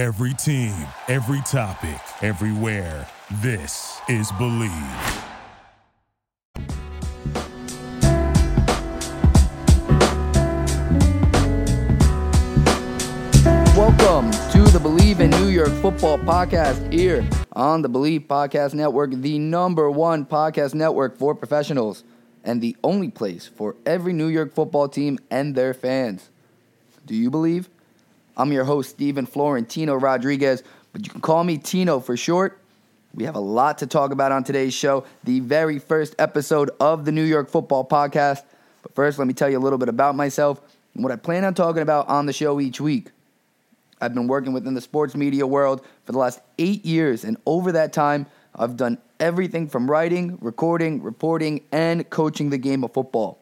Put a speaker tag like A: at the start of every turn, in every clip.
A: Every team, every topic, everywhere. This is Believe.
B: Welcome to the Believe in New York Football podcast here on the Believe Podcast Network, the number one podcast network for professionals and the only place for every New York football team and their fans. Do you believe? I'm your host, Stephen Florentino Rodriguez, but you can call me Tino for short. We have a lot to talk about on today's show, the very first episode of the New York Football Podcast. But first, let me tell you a little bit about myself and what I plan on talking about on the show each week. I've been working within the sports media world for the last eight years, and over that time, I've done everything from writing, recording, reporting, and coaching the game of football.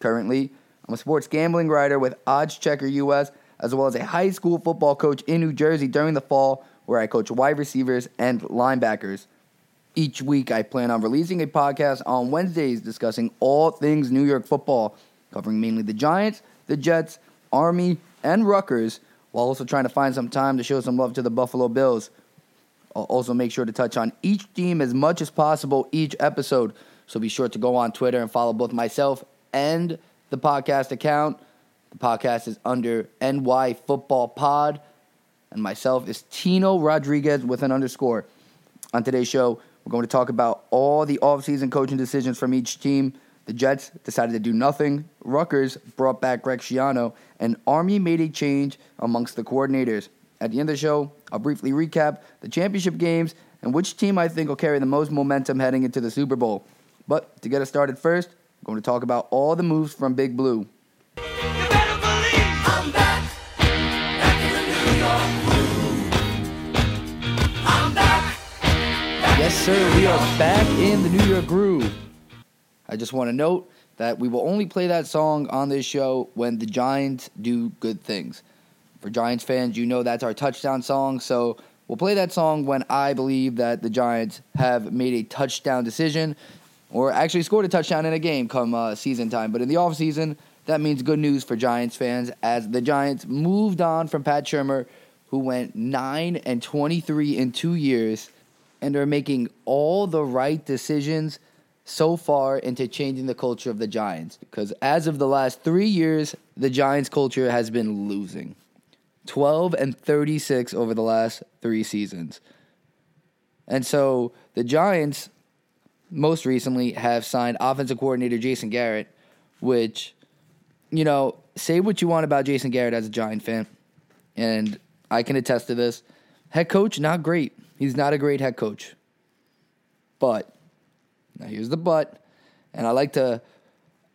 B: Currently, I'm a sports gambling writer with Odds Checker US, as well as a high school football coach in New Jersey during the fall, where I coach wide receivers and linebackers. Each week, I plan on releasing a podcast on Wednesdays discussing all things New York football, covering mainly the Giants, the Jets, Army, and Rutgers while also trying to find some time to show some love to the Buffalo Bills. I'll also make sure to touch on each team as much as possible each episode. So be sure to go on Twitter and follow both myself and the podcast account. The podcast is under NY Football Pod, and myself is Tino Rodriguez with an underscore. On today's show, we're going to talk about all the offseason coaching decisions from each team. The Jets decided to do nothing. Rutgers brought back Greg Schiano, and Army made a change amongst the coordinators. At the end of the show, I'll briefly recap the championship games and which team I think will carry the most momentum heading into the Super Bowl. But to get us started first, I'm going to talk about all the moves from Big Blue. Sir, we are back in the New York groove. I just want to note that we will only play that song on this show when the Giants do good things. For Giants fans, you know that's our touchdown song, so we'll play that song when I believe that the Giants have made a touchdown decision or actually scored a touchdown in a game come uh, season time. But in the offseason, that means good news for Giants fans as the Giants moved on from Pat Shurmur, who went 9 and 23 in two years and are making all the right decisions so far into changing the culture of the Giants. Because as of the last three years, the Giants culture has been losing 12 and 36 over the last three seasons. And so the Giants most recently have signed offensive coordinator Jason Garrett, which, you know, say what you want about Jason Garrett as a Giant fan, and I can attest to this. Head coach, not great. He's not a great head coach. But, now here's the but, and I like to.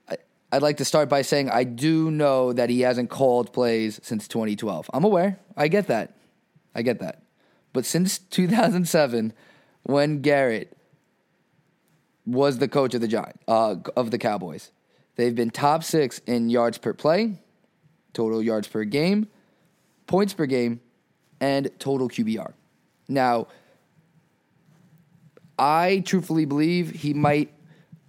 B: I, I'd like to start by saying I do know that he hasn't called plays since 2012. I'm aware. I get that. I get that. But since 2007, when Garrett was the coach of the Giant uh, of the Cowboys. They've been top six in yards per play, total yards per game, points per game, and total QBR. Now, I truthfully believe he might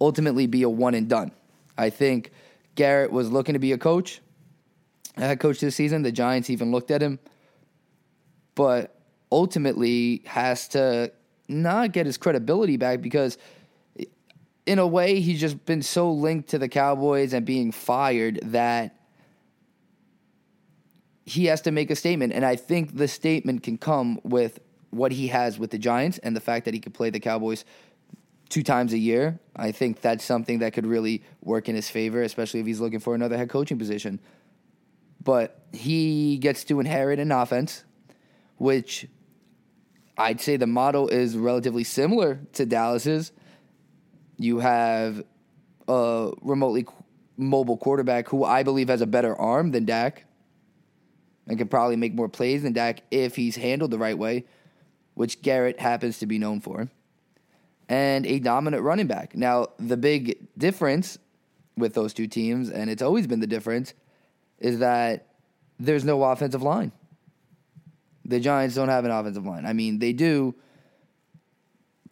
B: ultimately be a one and done. I think Garrett was looking to be a coach, a head coach this season. The Giants even looked at him, but ultimately has to not get his credibility back because in a way, he's just been so linked to the Cowboys and being fired that he has to make a statement. And I think the statement can come with what he has with the Giants and the fact that he could play the Cowboys two times a year. I think that's something that could really work in his favor, especially if he's looking for another head coaching position. But he gets to inherit an offense, which I'd say the model is relatively similar to Dallas's. You have a remotely mobile quarterback who I believe has a better arm than Dak and can probably make more plays than Dak if he's handled the right way, which Garrett happens to be known for, and a dominant running back. Now, the big difference with those two teams, and it's always been the difference, is that there's no offensive line. The Giants don't have an offensive line. I mean, they do,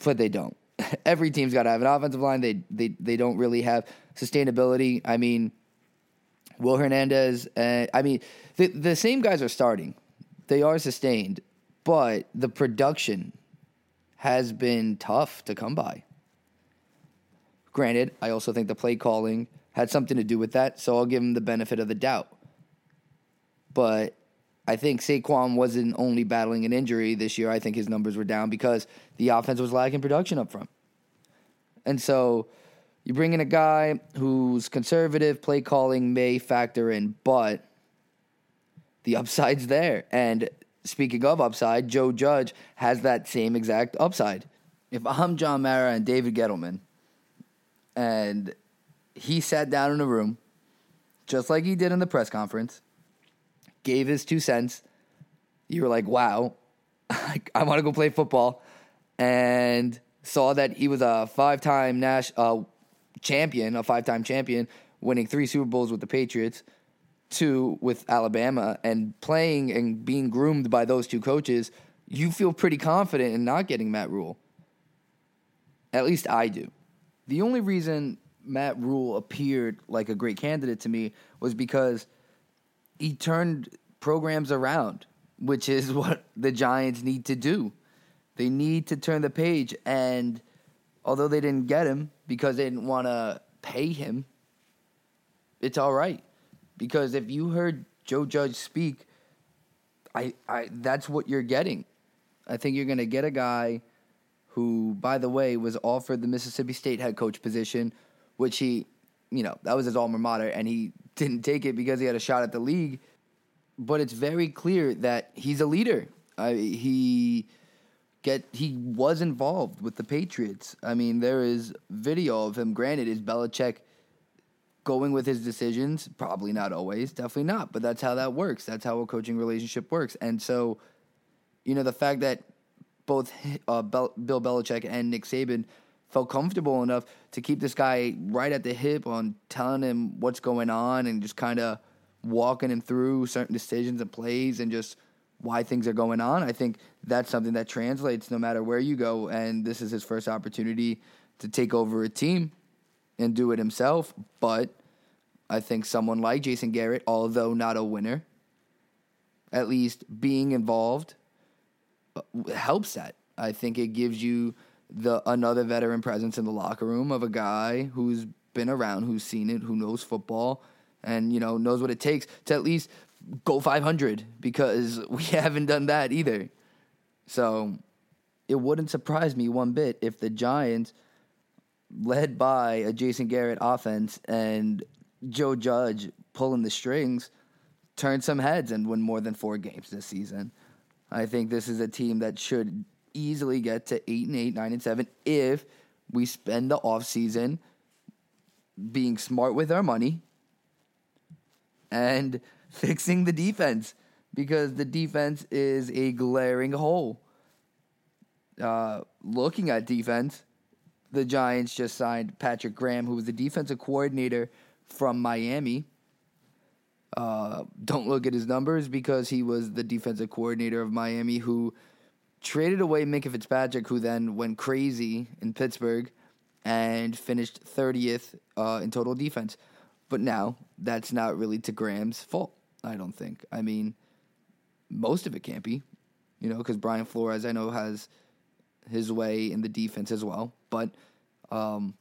B: but they don't. Every team's got to have an offensive line. They they they don't really have sustainability. I mean, Will Hernandez. Uh, I mean, the the same guys are starting. they are sustained, but the production has been tough to come by. Granted, I also think the play calling had something to do with that, so I'll give him the benefit of the doubt. But I think Saquon wasn't only battling an injury this year. I think his numbers were down because the offense was lacking production up front. And so you bring in a guy whose conservative play calling may factor in, but the upside's there. And speaking of upside, Joe Judge has that same exact upside. If I'm John Mara and David Gettleman, and he sat down in a room, just like he did in the press conference, gave his two cents, you were like, wow, I, want to go play football, and saw that he was a five time Nash uh, champion, a five time champion, winning three Super Bowls with the Patriots, two with Alabama, and playing and being groomed by those two coaches, you feel pretty confident in not getting Matt Rhule. At least I do. The only reason Matt Rhule appeared like a great candidate to me was because he turned programs around, which is what the Giants need to do. They need to turn the page. And although they didn't get him because they didn't want to pay him, it's all right. Because if you heard Joe Judge speak, I, I that's what you're getting. I think you're going to get a guy who, by the way, was offered the Mississippi State head coach position, which he, you know, that was his alma mater, and he didn't take it because he had a shot at the league. But it's very clear that he's a leader. I, he get he was involved with the Patriots. I mean, there is video of him. Granted, is Belichick going with his decisions? Probably not always, definitely not. But that's how that works. That's how a coaching relationship works. And so, you know, the fact that both uh, Bill Belichick and Nick Saban felt comfortable enough to keep this guy right at the hip on telling him what's going on and just kind of walking him through certain decisions and plays and just why things are going on. I think that's something that translates no matter where you go. And this is his first opportunity to take over a team and do it himself. But I think someone like Jason Garrett, although not a winner, at least being involved uh, helps that. I think it gives you the another veteran presence in the locker room of a guy who's been around, who's seen it, who knows football, and you know knows what it takes to at least go 500 because we haven't done that either. So it wouldn't surprise me one bit if the Giants, led by a Jason Garrett offense and Joe Judge pulling the strings, turn some heads and win more than four games this season. I think this is a team that should easily get to eight and eight, nine and seven if we spend the offseason being smart with our money and fixing the defense because the defense is a glaring hole. Uh, looking at defense, the Giants just signed Patrick Graham, who was the defensive coordinator from Miami. Uh, don't look at his numbers because he was the defensive coordinator of Miami who traded away Minkah Fitzpatrick, who then went crazy in Pittsburgh and finished 30th uh, in total defense. But now that's not really to Graham's fault, I don't think. I mean, most of it can't be, you know, because Brian Flores, I know, has his way in the defense as well. But um,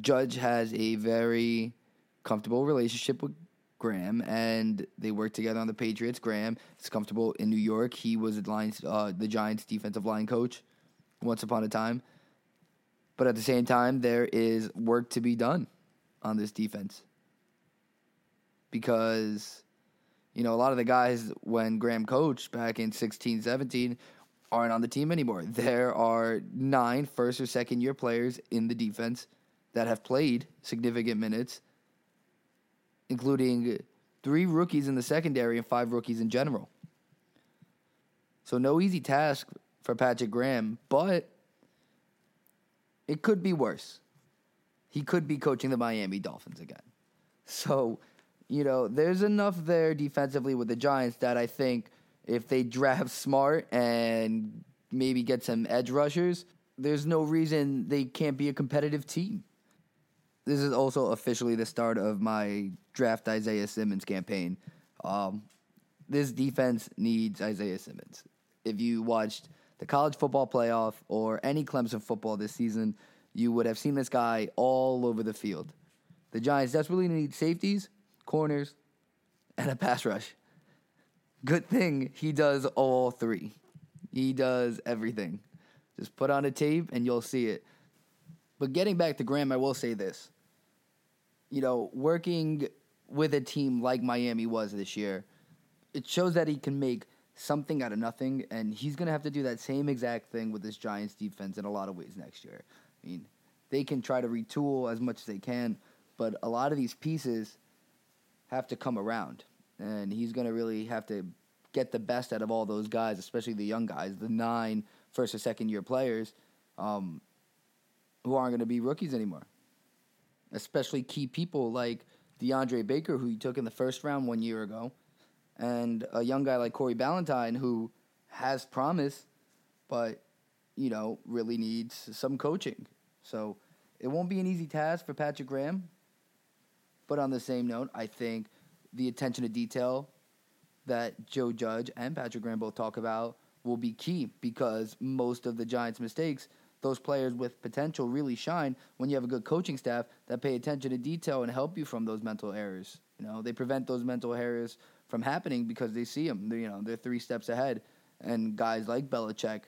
B: Judge has a very comfortable relationship with Graham, and they work together on the Patriots. Graham is comfortable in New York. He was the Lions, uh, the Giants' defensive line coach once upon a time. But at the same time, there is work to be done on this defense because you know a lot of the guys when Graham coached back in 16, 17 aren't on the team anymore. There are nine first or second year players in the defense that have played significant minutes including three rookies in the secondary and five rookies in general. So, no easy task for Patrick Graham, but it could be worse. He could be coaching the Miami Dolphins again. So, you know, there's enough there defensively with the Giants that I think if they draft smart and maybe get some edge rushers, there's no reason they can't be a competitive team this is also officially the start of my draft Isaiah Simmons campaign. Um, this defense needs Isaiah Simmons. If you watched the college football playoff or any Clemson football this season, you would have seen this guy all over the field. The Giants desperately need safeties, corners, and a pass rush. Good thing he does all three. He does everything. Just put on a tape and you'll see it. But getting back to Graham, I will say this. You know, working with a team like Miami was this year, it shows that he can make something out of nothing, and he's going to have to do that same exact thing with this Giants defense in a lot of ways next year. I mean, they can try to retool as much as they can, but a lot of these pieces have to come around, and he's going to really have to get the best out of all those guys, especially the young guys, the nine first or second year players, um, who aren't going to be rookies anymore. Especially key people like DeAndre Baker, who he took in the first round one year ago, and a young guy like Corey Ballentine, who has promise, but you know really needs some coaching. So it won't be an easy task for Patrick Graham. But on the same note, I think the attention to detail that Joe Judge and Patrick Graham both talk about will be key because most of the Giants' mistakes, those players with potential really shine when you have a good coaching staff that pay attention to detail and help you from those mental errors. You know, they prevent those mental errors from happening because they see them. They're, you know, they're three steps ahead, and guys like Belichick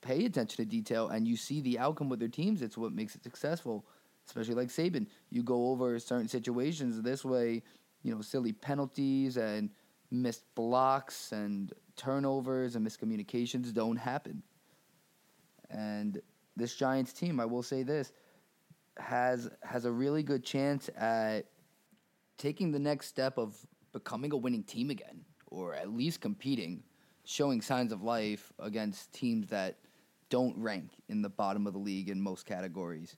B: pay attention to detail, and you see the outcome with their teams. It's what makes it successful. Especially like Saban, you go over certain situations this way. You know, silly penalties and missed blocks and turnovers and miscommunications don't happen. And this Giants team, I will say this, has has a really good chance at taking the next step of becoming a winning team again, or at least competing, showing signs of life against teams that don't rank in the bottom of the league in most categories,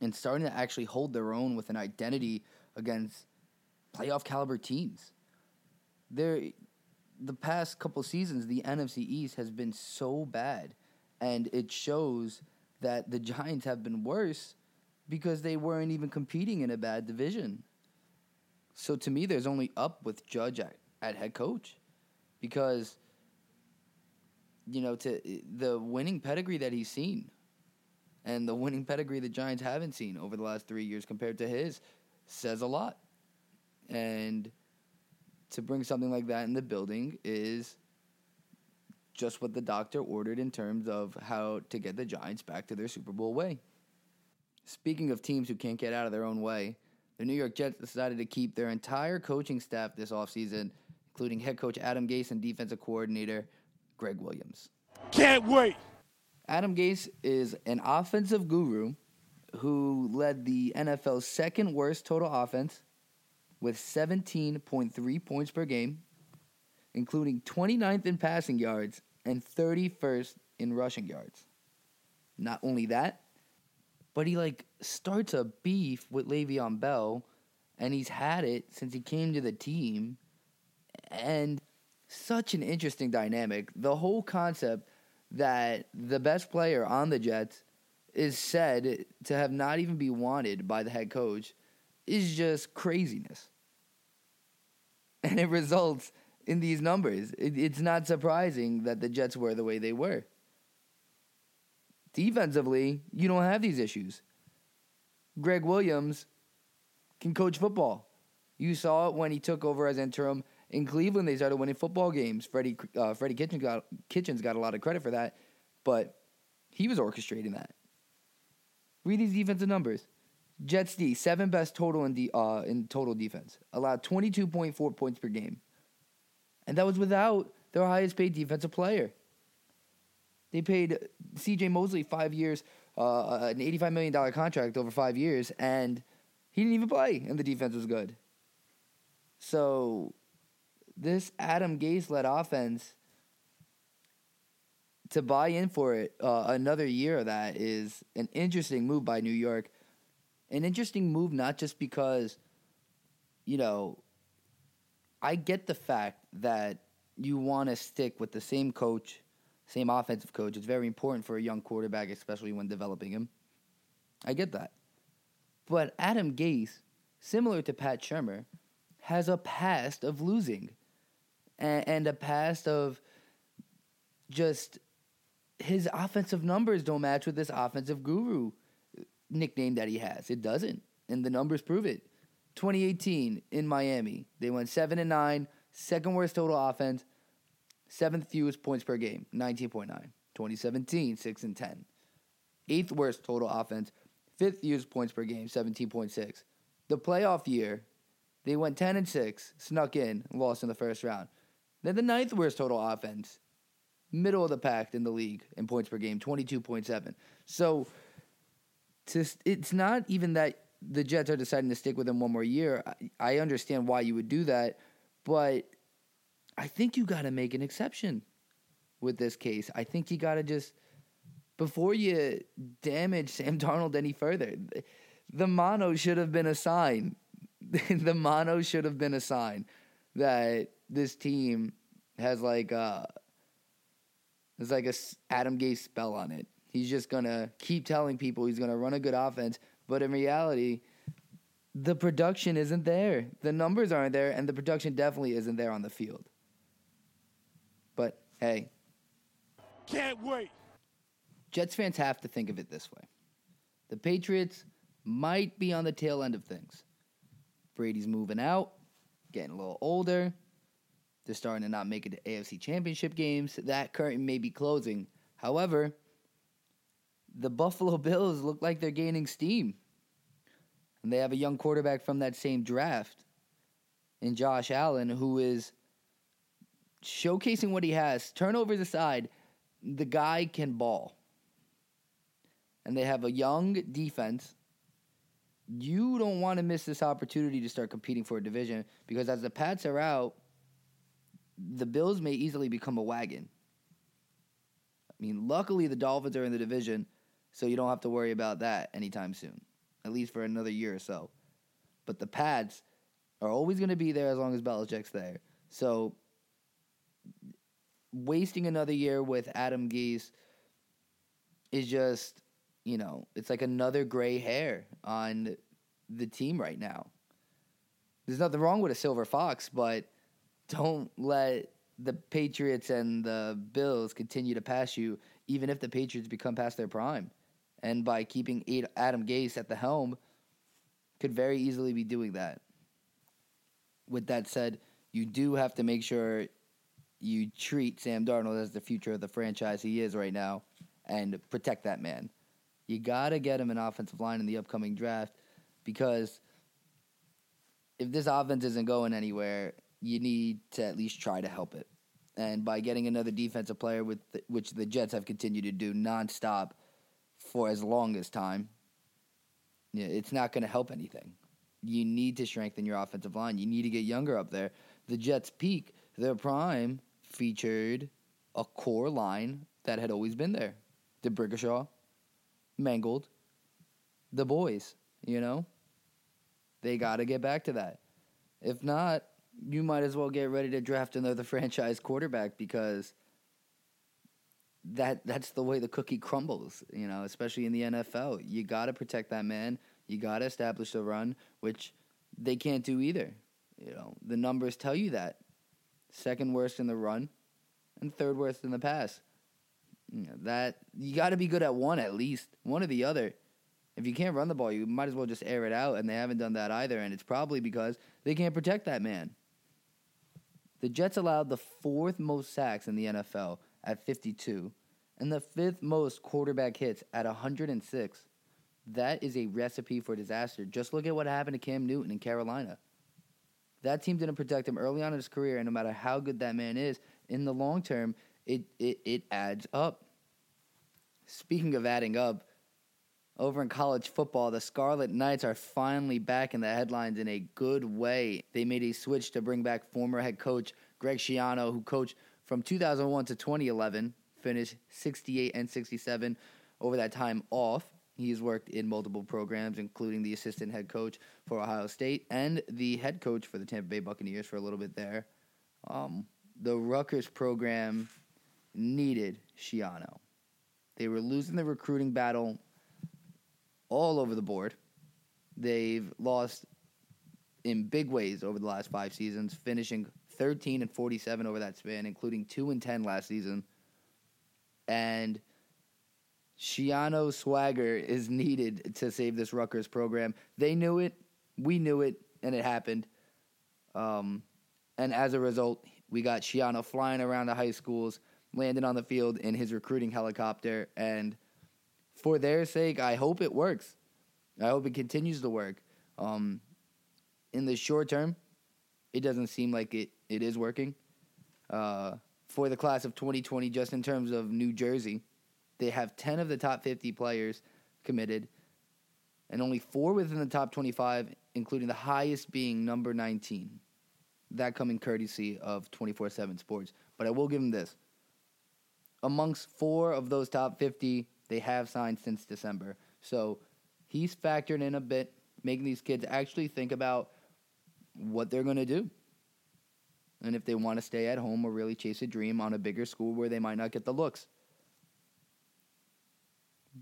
B: and starting to actually hold their own with an identity against playoff caliber teams. There, the past couple seasons, the NFC East has been so bad, and it shows that the Giants have been worse because they weren't even competing in a bad division. So to me, there's only up with Judge at, at head coach because you know to the winning pedigree that he's seen and the winning pedigree the Giants haven't seen over the last three years compared to his says a lot. And to bring something like that in the building is just what the doctor ordered in terms of how to get the Giants back to their Super Bowl way. Speaking of teams who can't get out of their own way, the New York Jets decided to keep their entire coaching staff this offseason, including head coach Adam Gase and defensive coordinator Gregg Williams.
A: Can't wait.
B: Adam Gase is an offensive guru who led the NFL's second worst total offense with 17.3 points per game, including 29th in passing yards and 31st in rushing yards. Not only that, but he like starts a beef with Le'Veon Bell, and he's had it since he came to the team, and such an interesting dynamic. The whole concept that the best player on the Jets is said to have not even be wanted by the head coach is just craziness. And it results in these numbers. It, it's not surprising that the Jets were the way they were. Defensively, you don't have these issues. Gregg Williams can coach football. You saw it when he took over as interim in Cleveland. They started winning football games. Freddie uh, Freddie Kitchens got Kitchens got a lot of credit for that, but he was orchestrating that. Read these defensive numbers. Jets D seven best total in the uh, in total defense, allowed twenty two point four points per game, and that was without their highest paid defensive player. They paid C.J. Mosley five years, uh, an eighty-five million dollar contract over five years, and he didn't even play, and the defense was good. So, this Adam Gase-led offense to buy in for it uh, another year of that is an interesting move by New York. An interesting move, not just because, you know, I get the fact that you want to stick with the same coach same offensive coach. It's very important for a young quarterback, especially when developing him. I get that. But Adam Gase, similar to Pat Shurmur, has a past of losing. and, and a past of just his offensive numbers don't match with this offensive guru nickname that he has. It doesn't, and the numbers prove it. 2018 in Miami, they went seven and nine, second worst total offense, seventh fewest points per game, 19.9. 2017, six and ten, eighth worst total offense, fifth fewest points per game, 17.6. The playoff year, they went 10 and 6, snuck in, lost in the first round. Then the ninth worst total offense, middle of the pack in the league in points per game, 22.7. So to, it's not even that the Jets are deciding to stick with him one more year. I, I understand why you would do that, but I think you got to make an exception with this case. I think you got to just before you damage Sam Darnold any further. The mono should have been a sign. the mono should have been a sign that this team has like a there's like a Adam Gase spell on it. He's just gonna keep telling people he's gonna run a good offense, but in reality, the production isn't there. The numbers aren't there, and the production definitely isn't there on the field. But hey,
A: Can't wait.
B: Jets fans have to think of it this way. The Patriots might be on the tail end of things. Brady's moving out, getting a little older. They're starting to not make it to AFC championship games. That curtain may be closing. However, the Buffalo Bills look like they're gaining steam. And they have a young quarterback from that same draft in Josh Allen who is showcasing what he has. Turnovers aside, the guy can ball. And they have a young defense. You don't want to miss this opportunity to start competing for a division because as the Pats are out, the Bills may easily become a wagon. I mean, luckily the Dolphins are in the division, so you don't have to worry about that anytime soon, at least for another year or so. But the pads are always going to be there as long as Belichick's there. So wasting another year with Adam Gase is just, you know, it's like another gray hair on the team right now. There's nothing wrong with a silver fox, but don't let the Patriots and the Bills continue to pass you, even if the Patriots become past their prime. And by keeping Adam Gase at the helm, could very easily be doing that. With that said, you do have to make sure you treat Sam Darnold as the future of the franchise he is right now and protect that man. You got to get him an offensive line in the upcoming draft because if this offense isn't going anywhere, you need to at least try to help it. And by getting another defensive player, with the, which the Jets have continued to do nonstop for as long as time, it's not going to help anything. You need to strengthen your offensive line. You need to get younger up there. The Jets' peak, their prime, featured a core line that had always been there. The Brigashaw, Mangold, the boys, you know? They got to get back to that. If not, you might as well get ready to draft another franchise quarterback because that that's the way the cookie crumbles, you know, especially in the NFL. You got to protect that man. You got to establish the run, which they can't do either. You know, the numbers tell you that. Second worst in the run and third worst in the pass. You know, that you got to be good at one at least, one or the other. If you can't run the ball, you might as well just air it out, and they haven't done that either. And it's probably because they can't protect that man. The Jets allowed the fourth most sacks in the NFL at 52 and the fifth most quarterback hits at 106. That is a recipe for disaster. Just look at what happened to Cam Newton in Carolina. That team didn't protect him early on in his career, and no matter how good that man is, in the long term, it, it, it adds up. Speaking of adding up, over in college football, the Scarlet Knights are finally back in the headlines in a good way. They made a switch to bring back former head coach Greg Schiano, who coached from 2001 to 2011, finished 68 and 67 over that time off. He's worked in multiple programs, including the assistant head coach for Ohio State and the head coach for the Tampa Bay Buccaneers for a little bit there. Um, the Rutgers program needed Schiano. They were losing the recruiting battle all over the board. They've lost in big ways over the last five seasons, finishing 13 and 47 over that span, including 2 and 10 last season. And Schiano swagger is needed to save this Rutgers program. They knew it, we knew it, and it happened. Um, and as a result, we got Schiano flying around the high schools, landing on the field in his recruiting helicopter. And for their sake, I hope it works. I hope it continues to work. Um, in the short term, it doesn't seem like it, it is working. Uh, for the class of 2020, just in terms of New Jersey, they have 10 of the top 50 players committed, and only four within the top 25, including the highest being number 19. That coming courtesy of 24 7 Sports. But I will give them this. Amongst four of those top 50, they have signed since December. So he's factored in a bit, making these kids actually think about what they're going to do. And if they want to stay at home or really chase a dream on a bigger school where they might not get the looks.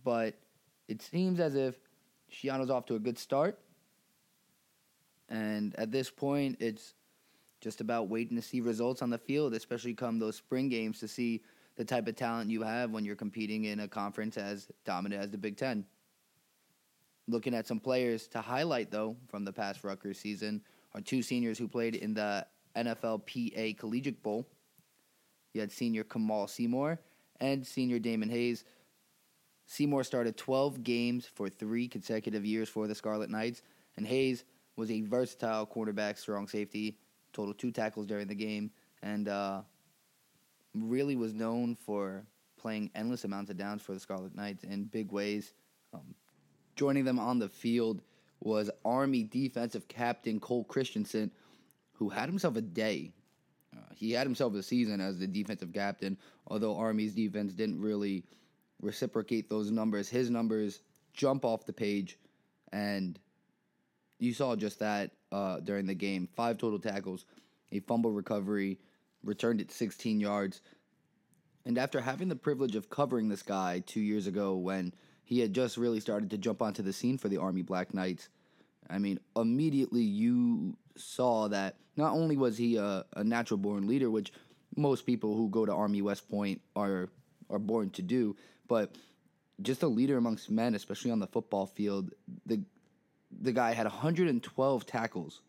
B: But it seems as if Schiano's off to a good start. And at this point, it's just about waiting to see results on the field, especially come those spring games to see the type of talent you have when you're competing in a conference as dominant as the Big Ten. Looking at some players to highlight, though, from the past Rutgers season are two seniors who played in the NFLPA Collegiate Bowl. You had senior Kamaal Seymour and senior Damon Hayes. Seymour started 12 games for three consecutive years for the Scarlet Knights, and Hayes was a versatile quarterback, strong safety, total two tackles during the game, and uh, really was known for playing endless amounts of downs for the Scarlet Knights in big ways. Um, joining them on the field was Army defensive captain Cole Christiansen, who had himself a day. Uh, he had himself a season as the defensive captain, although Army's defense didn't really reciprocate those numbers. His numbers jump off the page, and you saw just that uh, during the game. Five total tackles, a fumble recovery, returned it 16 yards. And after having the privilege of covering this guy two years ago when he had just really started to jump onto the scene for the Army Black Knights, I mean, immediately you saw that not only was he a, a natural born leader, which most people who go to Army West Point are are born to do, but just a leader amongst men, especially on the football field. The the guy had 112 tackles,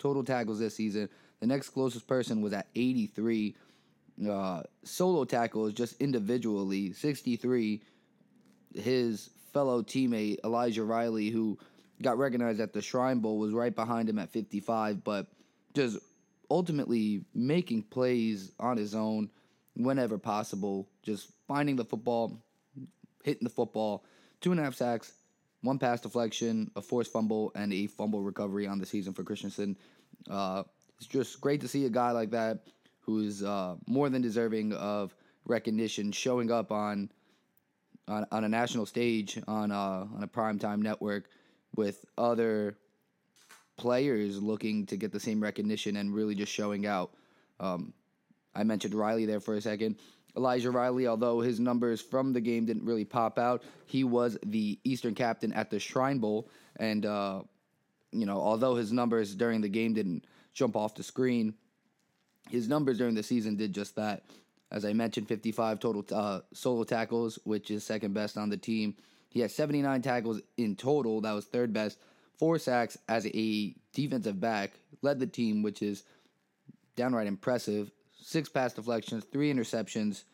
B: total tackles this season. The next closest person was at 83. Uh, solo tackles, just individually, 63. His fellow teammate Elijah Riley, who got recognized at the Shrine Bowl, was right behind him at 55, but just ultimately making plays on his own whenever possible, just finding the football, hitting the football, two and a half sacks, one pass deflection, a forced fumble, and a fumble recovery on the season for Christiansen. Uh, it's just great to see a guy like that who's uh, more than deserving of recognition showing up on on, on a national stage on a, on a primetime network with other players looking to get the same recognition and really just showing out. Um, I mentioned Riley there for a second. Elijah Riley, although his numbers from the game didn't really pop out, he was the Eastern captain at the Shrine Bowl. And, uh, you know, although his numbers during the game didn't jump off the screen, his numbers during the season did just that. As I mentioned, 55 total uh, solo tackles, which is second best on the team. He had 79 tackles in total. That was third best. Four sacks as a defensive back. Led the team, which is downright impressive. Six pass deflections, three interceptions,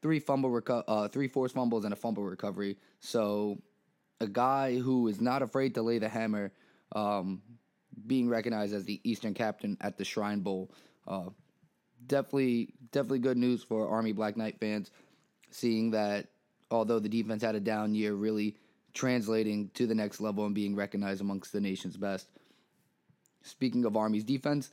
B: three fumble reco- uh, three forced fumbles, and a fumble recovery. So, a guy who is not afraid to lay the hammer, um, being recognized as the Eastern captain at the Shrine Bowl. Uh, definitely, definitely good news for Army Black Knight fans, seeing that although the defense had a down year, really translating to the next level and being recognized amongst the nation's best. Speaking of Army's defense,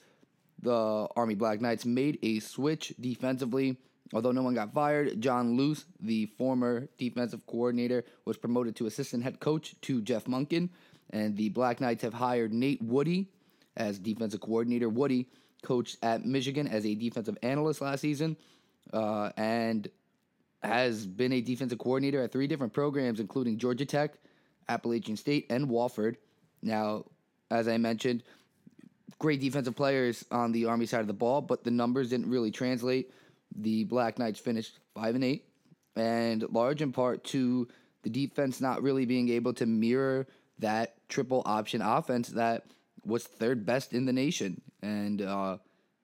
B: the Army Black Knights made a switch defensively. Although no one got fired, John Loose, the former defensive coordinator, was promoted to assistant head coach to Jeff Monken. And the Black Knights have hired Nate Woody as defensive coordinator. Woody coached at Michigan as a defensive analyst last season uh, and has been a defensive coordinator at three different programs, including Georgia Tech, Appalachian State, and Wofford. Now, as I mentioned, great defensive players on the Army side of the ball, but the numbers didn't really translate. The Black Knights finished five and eight, and large in part to the defense not really being able to mirror that triple option offense that was third best in the nation. And uh,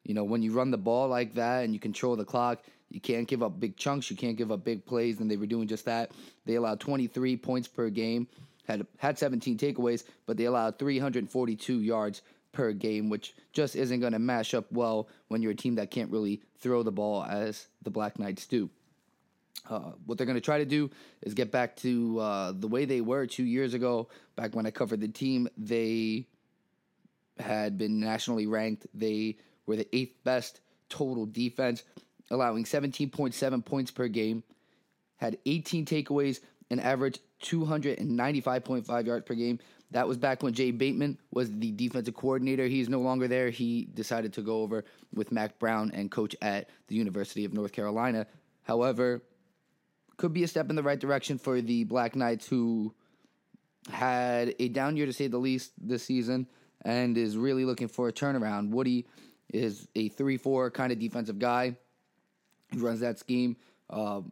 B: you know, when you run the ball like that and you control the clock, you can't give up big chunks, you can't give up big plays, and they were doing just that. They allowed 23 points per game, had had 17 takeaways, but they allowed 342 yards per game, which just isn't going to mash up well when you're a team that can't really throw the ball as the Black Knights do. Uh, what they're going to try to do is get back to uh, the way they were two years ago. Back when I covered the team, they had been nationally ranked. They were the eighth best total defense, allowing 17.7 points per game, had 18 takeaways, and averaged 295.5 yards per game. That was back when Jay Bateman was the defensive coordinator. He's no longer there. He decided to go over with Mack Brown and coach at the University of North Carolina. However, could be a step in the right direction for the Black Knights, who had a down year to say the least this season and is really looking for a turnaround. Woody is a 3 4 kind of defensive guy. He runs that scheme. Um,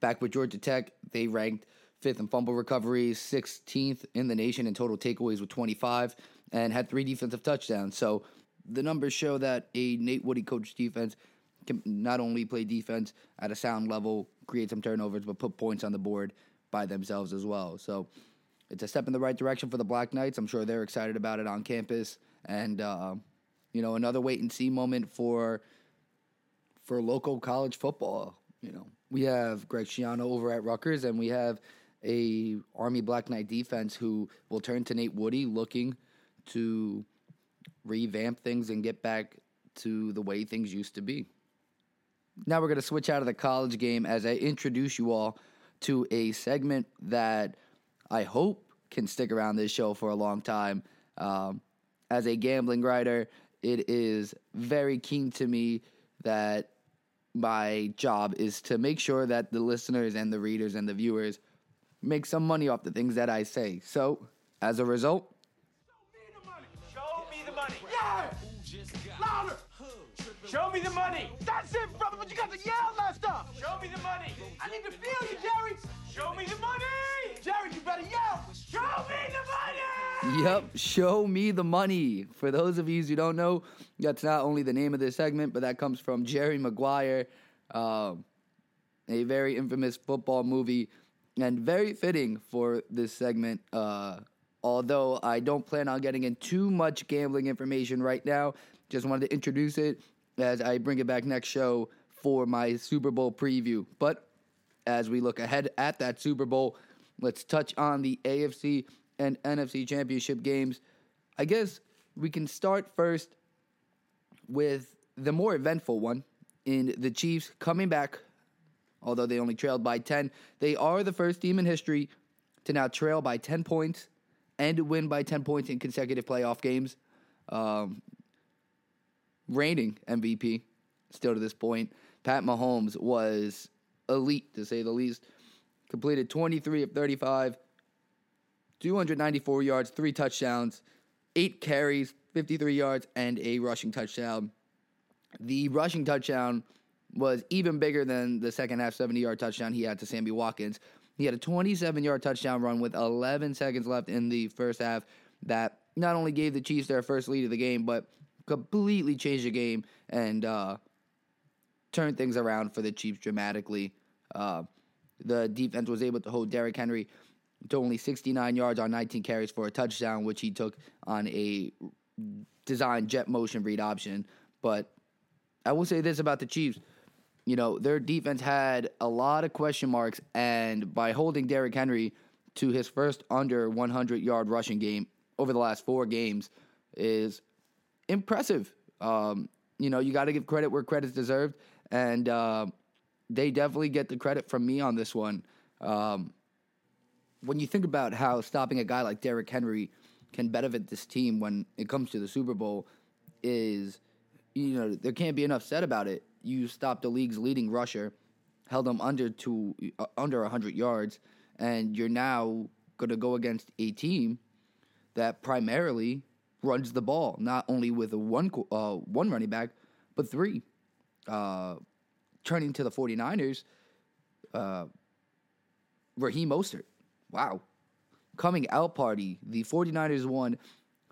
B: back with Georgia Tech, they ranked fifth in fumble recoveries, 16th in the nation in total takeaways with 25, and had three defensive touchdowns. So the numbers show that a Nate Woody coached defense can not only play defense at a sound level, create some turnovers, but put points on the board by themselves as well. So it's a step in the right direction for the Black Knights. I'm sure they're excited about it on campus, and uh, you know another wait and see moment for for local college football. You know we have Greg Schiano over at Rutgers, and we have a Army Black Knight defense who will turn to Nate Woody, looking to revamp things and get back to the way things used to be. Now we're going to switch out of the college game as I introduce you all to a segment that I hope can stick around this show for a long time. Um, as a gambling writer, it is very keen to me that my job is to make sure that the listeners and the readers and the viewers make some money off the things that I say. So, as a result,
C: show me the money. Show me the money. Yeah! Louder! Show me the money. That's it, brother, but you got to yell
B: Yep, show me the money. For those of you who don't know, that's not only the name of this segment, but that comes from Jerry Maguire, um, a very infamous football movie, and very fitting for this segment. Uh, although I don't plan on getting in too much gambling information right now, just wanted to introduce it as I bring it back next show for my Super Bowl preview. But as we look ahead at that Super Bowl, let's touch on the AFC and NFC championship games. I guess we can start first with the more eventful one in the Chiefs coming back, although they only trailed by 10. They are the first team in history to now trail by 10 points and win by 10 points in consecutive playoff games. Um, reigning MVP still to this point. Pat Mahomes was elite to say the least. Completed 23 of 35, 294 yards, three touchdowns, eight carries, 53 yards, and a rushing touchdown. The rushing touchdown was even bigger than the second half 70 yard touchdown he had to Sammy Watkins. He had a 27 yard touchdown run with 11 seconds left in the first half that not only gave the Chiefs their first lead of the game, but completely changed the game and uh, turned things around for the Chiefs dramatically. Uh, the defense was able to hold Derrick Henry to only 69 yards on 19 carries for a touchdown, which he took on a design jet motion read option. But I will say this about the Chiefs. You know, their defense had a lot of question marks, and by holding Derrick Henry to his first under 100 yard rushing game over the last four games is impressive. Um, you know, you got to give credit where credit's deserved, and uh, they definitely get the credit from me on this one. Um, when you think about how stopping a guy like Derrick Henry can benefit this team when it comes to the Super Bowl, is you know there can't be enough said about it. You stopped the league's leading rusher, held him under to uh, under 100 yards, and you're now going to go against a team that primarily runs the ball, not only with one uh, one running back, but three. Uh, turning to the 49ers, uh, Raheem Mostert. Wow. Coming out party, the 49ers won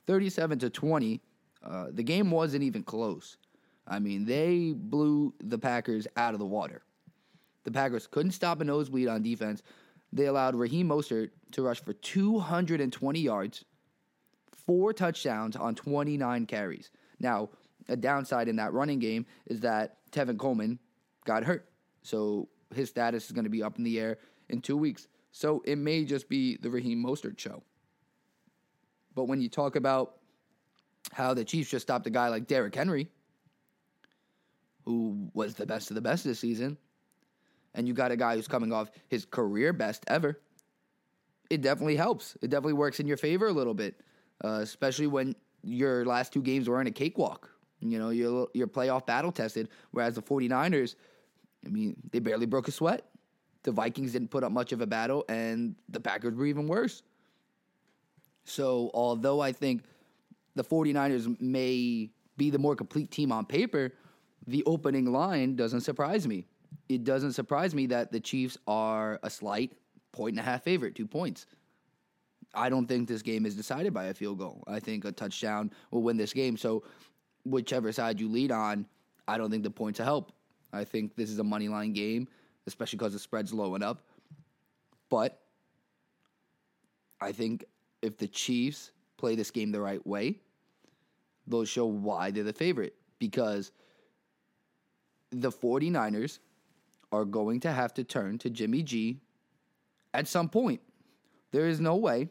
B: 37 to 20. Uh, the game wasn't even close. I mean, they blew the Packers out of the water. The Packers couldn't stop a nosebleed on defense. They allowed Raheem Mostert to rush for 220 yards, four touchdowns on 29 carries. Now, a downside in that running game is that Tevin Coleman got hurt. So his status is going to be up in the air in two weeks. So it may just be the Raheem Mostert show. But when you talk about how the Chiefs just stopped a guy like Derrick Henry, who was the best of the best this season, and you got a guy who's coming off his career best ever, it definitely helps. It definitely works in your favor a little bit, uh, especially when your last two games were in a cakewalk. You know, you're, you're playoff battle tested, whereas the 49ers, I mean, they barely broke a sweat. The Vikings didn't put up much of a battle, and the Packers were even worse. So, although I think the 49ers may be the more complete team on paper, the opening line doesn't surprise me. It doesn't surprise me that the Chiefs are a slight point and a half favorite, two points. I don't think this game is decided by a field goal. I think a touchdown will win this game. So, whichever side you lead on, I don't think the points will help. I think this is a money line game, especially because the spread's low and up. But I think if the Chiefs play this game the right way, they'll show why they're the favorite. Because the 49ers are going to have to turn to Jimmy G at some point. There is no way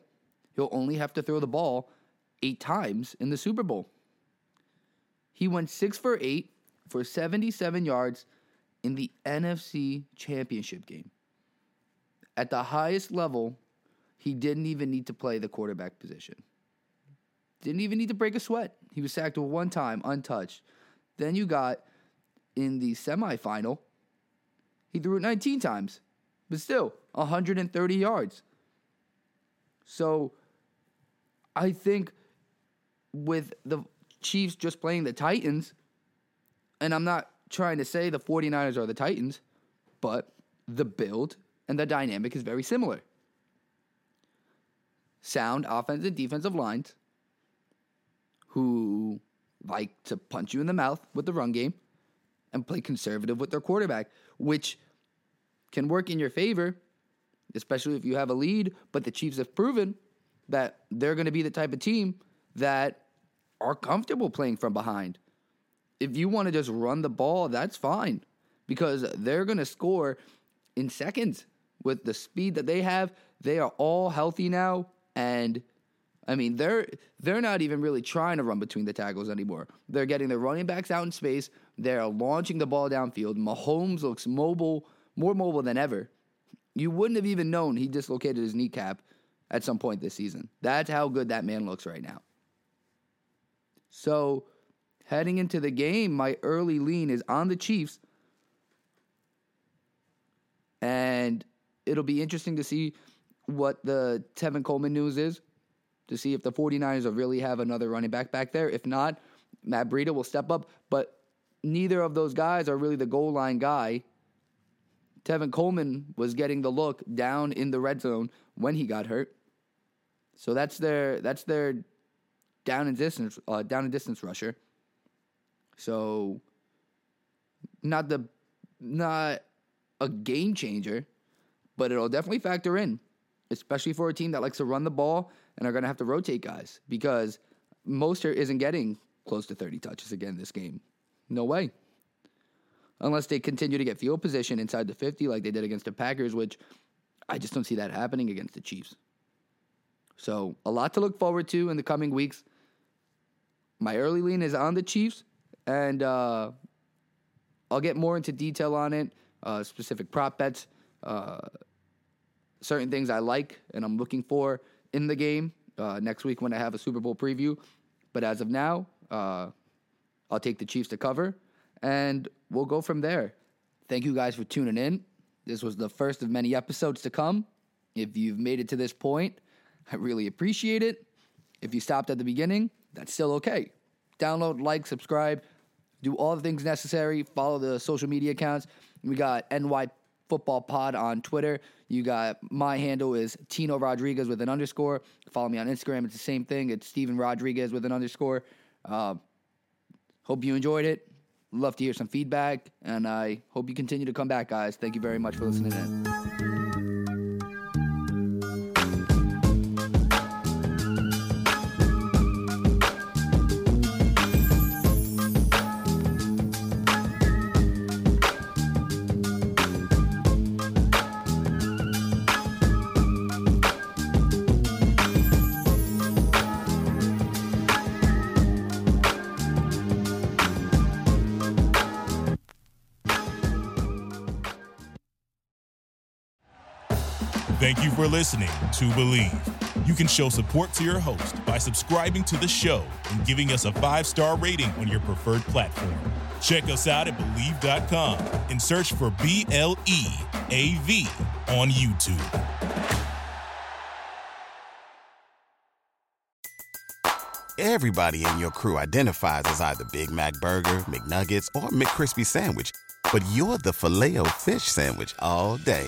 B: he'll only have to throw the ball eight times in the Super Bowl. He went six for eight for 77 yards in the NFC Championship game. At the highest level, he didn't even need to play the quarterback position. Didn't even need to break a sweat. He was sacked one time, untouched. Then you got in the semifinal, he threw it 19 times, but still 130 yards. So I think with the Chiefs just playing the Titans, and I'm not trying to say the 49ers are the Titans, but the build and the dynamic is very similar. Sound offensive and defensive lines who like to punch you in the mouth with the run game and play conservative with their quarterback, which can work in your favor, especially if you have a lead. But the Chiefs have proven that they're going to be the type of team that are comfortable playing from behind. If you want to just run the ball, that's fine because they're going to score in seconds with the speed that they have. They are all healthy now and I mean, they're they're not even really trying to run between the tackles anymore. They're getting their running backs out in space. They're launching the ball downfield. Mahomes looks mobile, more mobile than ever. You wouldn't have even known he dislocated his kneecap at some point this season. That's how good that man looks right now. So, heading into the game, my early lean is on the Chiefs. And it'll be interesting to see what the Tevin Coleman news is to see if the 49ers will really have another running back back there. If not, Matt Breida will step up. But neither of those guys are really the goal line guy. Tevin Coleman was getting the look down in the red zone when he got hurt. So that's their that's their down and distance uh, down and distance rusher. So not the not a game changer, but it'll definitely factor in especially for a team that likes to run the ball and are going to have to rotate guys because Mostert isn't getting close to 30 touches again this game. No way. Unless they continue to get field position inside the 50 like they did against the Packers, which I just don't see that happening against the Chiefs. So, a lot to look forward to in the coming weeks. My early lean is on the Chiefs, and uh, I'll get more into detail on it, uh, specific prop bets. Uh, certain things I like and I'm looking for in the game uh, next week when I have a Super Bowl preview. But as of now, uh, I'll take the Chiefs to cover, and we'll go from there. Thank you guys for tuning in. This was the first of many episodes to come. If you've made it to this point, I really appreciate it. If you stopped at the beginning, that's still okay. Download, like, subscribe, do all the things necessary. Follow the social media accounts. We got NY Football Pod on Twitter. You got my handle is Tino Rodriguez with an underscore. Follow me on Instagram. It's the same thing. It's Steven Rodriguez with an underscore. Uh, hope you enjoyed it. Love to hear some feedback, and I hope you continue to come back, guys. Thank you very much for listening in.
A: Thank you for listening to Bleav. You can show support to your host by subscribing to the show and giving us a five star rating on your preferred platform. Check us out at Bleav.com and search for B L E A V on YouTube.
D: Everybody in your crew identifies as either Big Mac Burger, McNuggets, or McCrispy Sandwich. But you're the filet fish Sandwich all day.